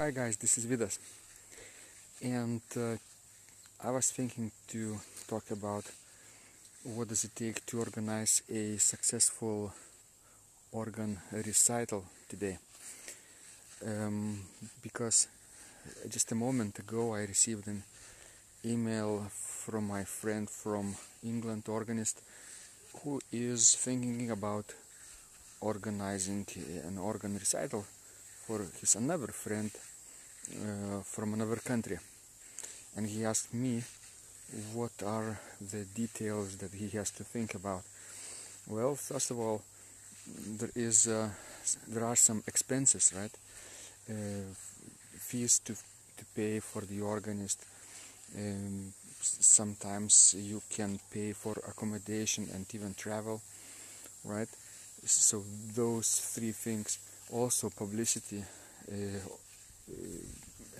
Hi guys, this is Vidas, and uh, I was thinking to talk about what does it take to organize a successful organ recital today. Um, because just a moment ago I received an email from my friend from England, organist, who is thinking about organizing an organ recital for his another friend uh, from another country. And he asked me what are the details that he has to think about. Well first of all there is uh, there are some expenses right? Uh, fees to to pay for the organist. Um, sometimes you can pay for accommodation and even travel right? So those three things also publicity uh,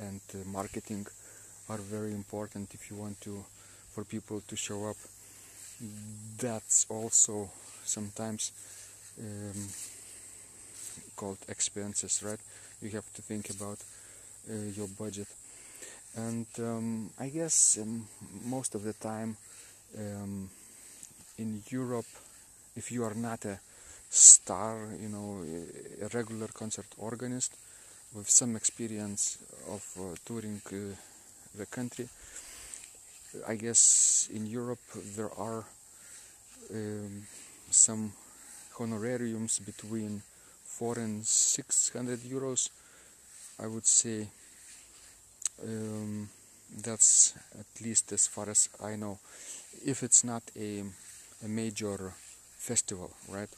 and uh, marketing are very important if you want to for people to show up. That's also sometimes um, called expenses right? You have to think about uh, your budget. And um, I guess um, most of the time um, in Europe if you are not a star, you know, a regular concert organist with some experience of uh, touring uh, the country. I guess in Europe there are um, some honorariums between four and six hundred euros. I would say um, that's at least as far as I know. If it's not a, a major festival, right?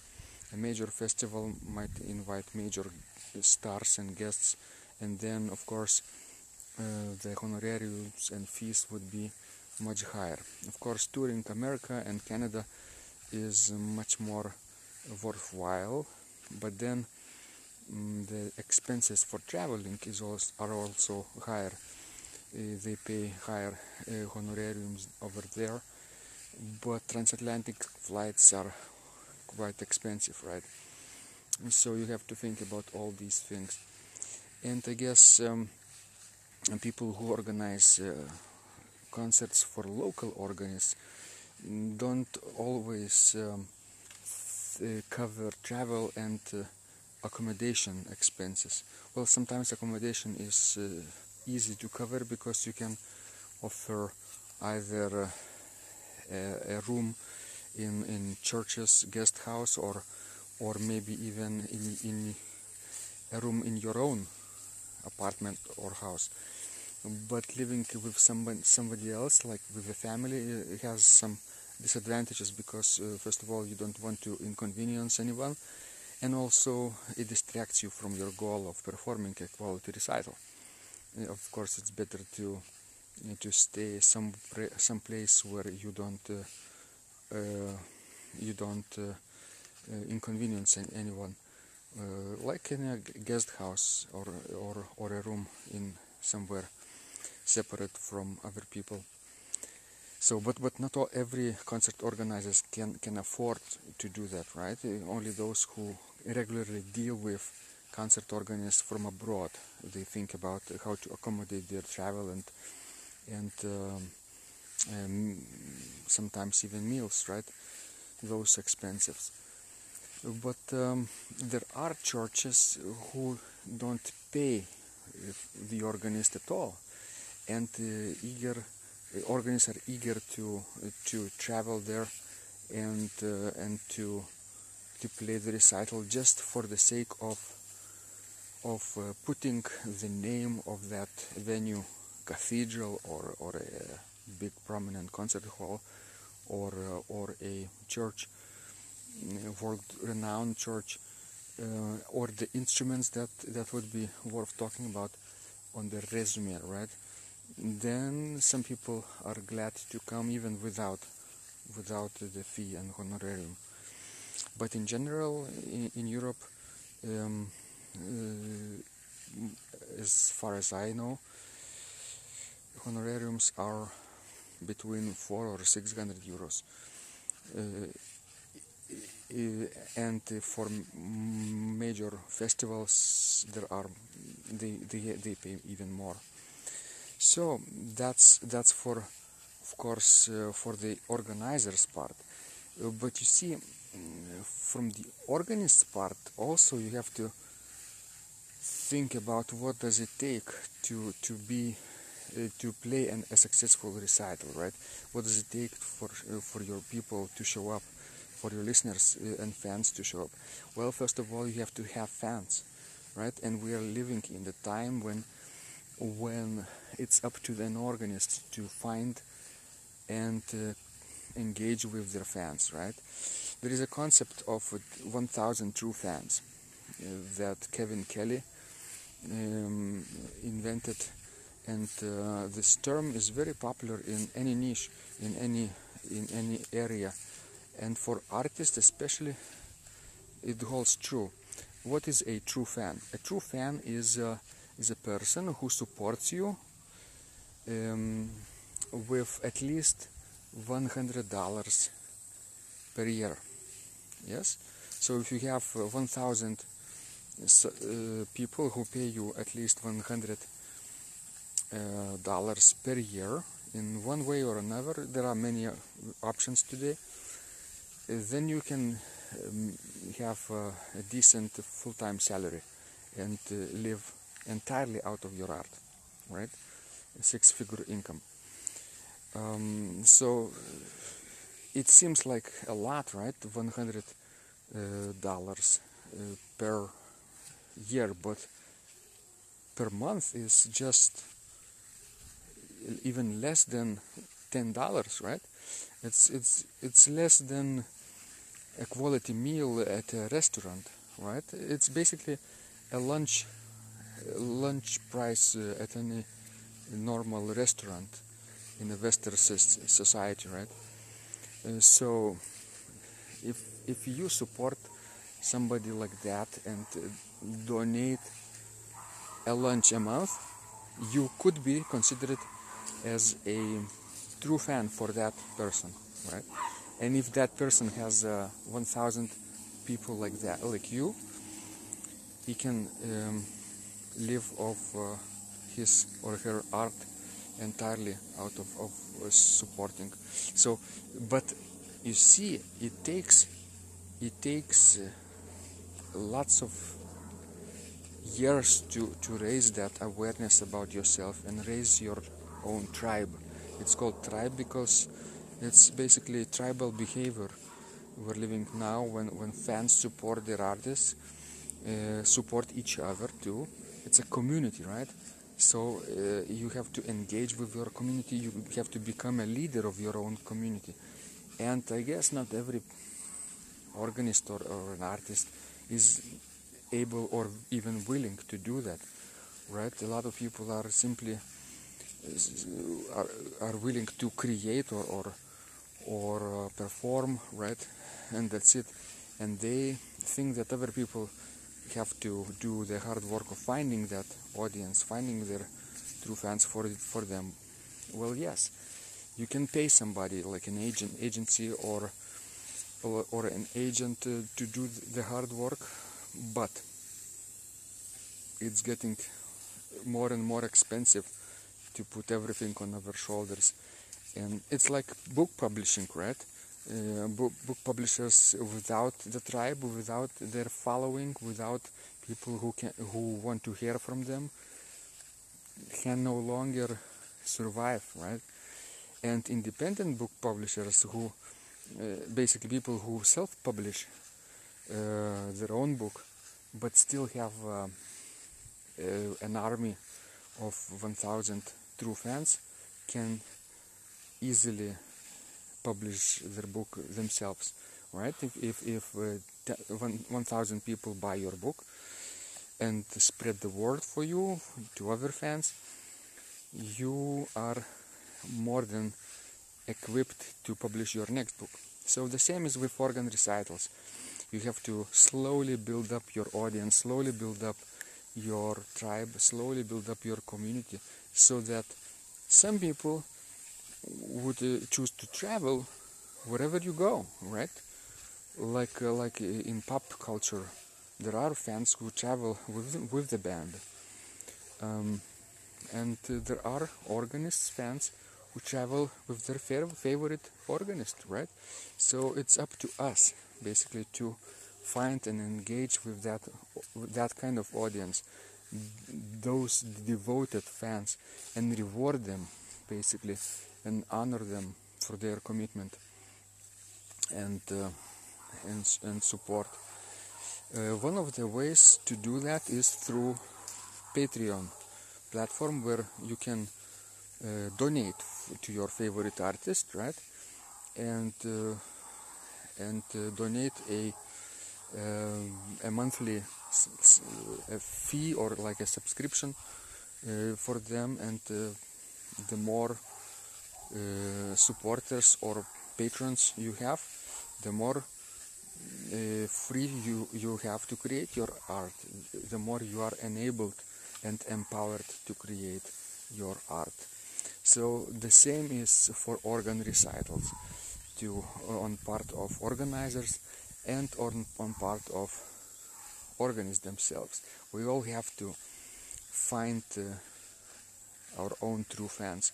A major festival might invite major stars and guests. And then of course uh, the honorariums and fees would be much higher. Of course touring america and canada is much more worthwhile but then um, the expenses for traveling is also, are also higher. Uh, they pay higher uh, honorariums over there but transatlantic flights are quite expensive, right? So you have to think about all these things. And I guess um, people who organize uh, concerts for local organists don't always um, cover travel and uh, accommodation expenses. Well, sometimes accommodation is uh, easy to cover because you can offer either uh, a, a room in in churches guest house or or maybe even in in a room in your own apartment or house. But living with somebody somebody else like with a family has some disadvantages because uh, first of all you don't want to inconvenience anyone and also it distracts you from your goal of performing a quality recital. Uh, of course it's better to uh, to stay some some place where you don't uh, you don't uh, uh, inconvenience anyone. Like in a guest house or, or, or a room in somewhere separate from other people. So but but not all every concert organizers can can afford to do that right? Only those who regularly deal with concert organists from abroad they think about how to accommodate their travel and and um, um, sometimes even meals, right? Those expenses. But um, there are churches who don't pay the organist at all, and uh, eager organists are eager to to travel there and uh, and to to play the recital just for the sake of of uh, putting the name of that venue, cathedral or or a big prominent concert hall or uh, or a church world renowned church uh, or the instruments that that would be worth talking about on the resume right? Then some people are glad to come even without without the fee and honorarium. But in general in, in Europe um, uh, as far as I know honorariums are between four or six hundred euros. Uh, and for major festivals there are they, they they pay even more so that's that's for of course uh, for the organizers part uh, but you see from the organist part also you have to think about what does it take to to be to play an, a successful recital right? What does it take for uh, for your people to show up for your listeners uh, and fans to show up? Well first of all you have to have fans right? And we are living in the time when when it's up to an organist to find and uh, engage with their fans right? There is a concept of 1000 true fans uh, that kevin kelly um, invented and uh, this term is very popular in any niche in any in any area. And for artists especially it holds true. What is a true fan? A true fan is uh, is a person who supports you um, with at least $100 per year. Yes? So if you have uh, 1000 uh, people who pay you at least 100 uh, dollars per year. In one way or another there are many uh, options today. Uh, then you can um, have uh, a decent full-time salary and live entirely out of your art right? Six-figure income. Um, so it seems like a lot right? 100 dollars per year but per month is just even less than ten dollars right? It's it's it's less than a quality meal at a restaurant right? It's basically a lunch lunch price uh, at any normal restaurant in a western society right? Uh, so if if you support somebody like that and uh, donate a lunch a month, you could be considered as a true fan for that person, right? And if that person has uh, 1,000 people like that, like you, he can um, live off uh, his or her art entirely out of, of uh, supporting. So, but you see, it takes it takes uh, lots of years to, to raise that awareness about yourself and raise your own tribe. It's called tribe because it's basically tribal behavior we're living now when, when fans support their artists, uh, support each other too. It's a community, right? So uh, you have to engage with your community, you have to become a leader of your own community. And I guess not every organist or, or an artist is able or even willing to do that right a lot of people are simply are, willing to create or or, or uh, perform right? And that's it. And they think that other people have to do the hard work of finding that audience finding their true fans for for them. Well yes you can pay somebody like an agent agency or or, or an agent uh, to do the hard work but it's getting more and more expensive to put everything on our shoulders. And it's like book publishing right? Uh, book, book publishers without the tribe without their following without people who can who want to hear from them can no longer survive right? And independent book publishers who uh, basically people who self-publish uh, their own book but still have uh, an army of 1000 true fans can easily publish their book themselves right? If if, if uh, 1000 people buy your book and spread the word for you to other fans you are more than equipped to publish your next book. So the same is with organ recitals. You have to slowly build up your audience slowly build up your tribe slowly build up your community so that some people would uh, choose to travel wherever you go right? Like uh, like in pop culture there are fans who travel with with the band. Um, and uh, there are organists fans who travel with their favorite organist right? So it's up to us basically to find and engage with that with that kind of audience those devoted fans and reward them basically and honor them for their commitment and uh, and, and support. Uh, one of the ways to do that is through patreon platform where you can uh, donate to your favorite artist right? And uh, and uh, donate a a monthly fee or like a subscription uh, for them and uh, the more uh, supporters or patrons you have the more uh, free you you have to create your art the more you are enabled and empowered to create your art. So the same is for organ recitals. To on part of organizers and on, on part of organists themselves. We all have to find uh, our own true fans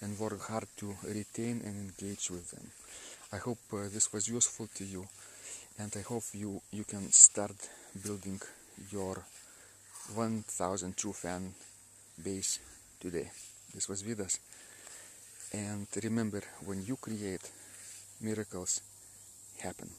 and work hard to retain and engage with them. I hope uh, this was useful to you and I hope you, you can start building your 1000 true fan base today. This was Vidas. And remember, when you create, miracles happen.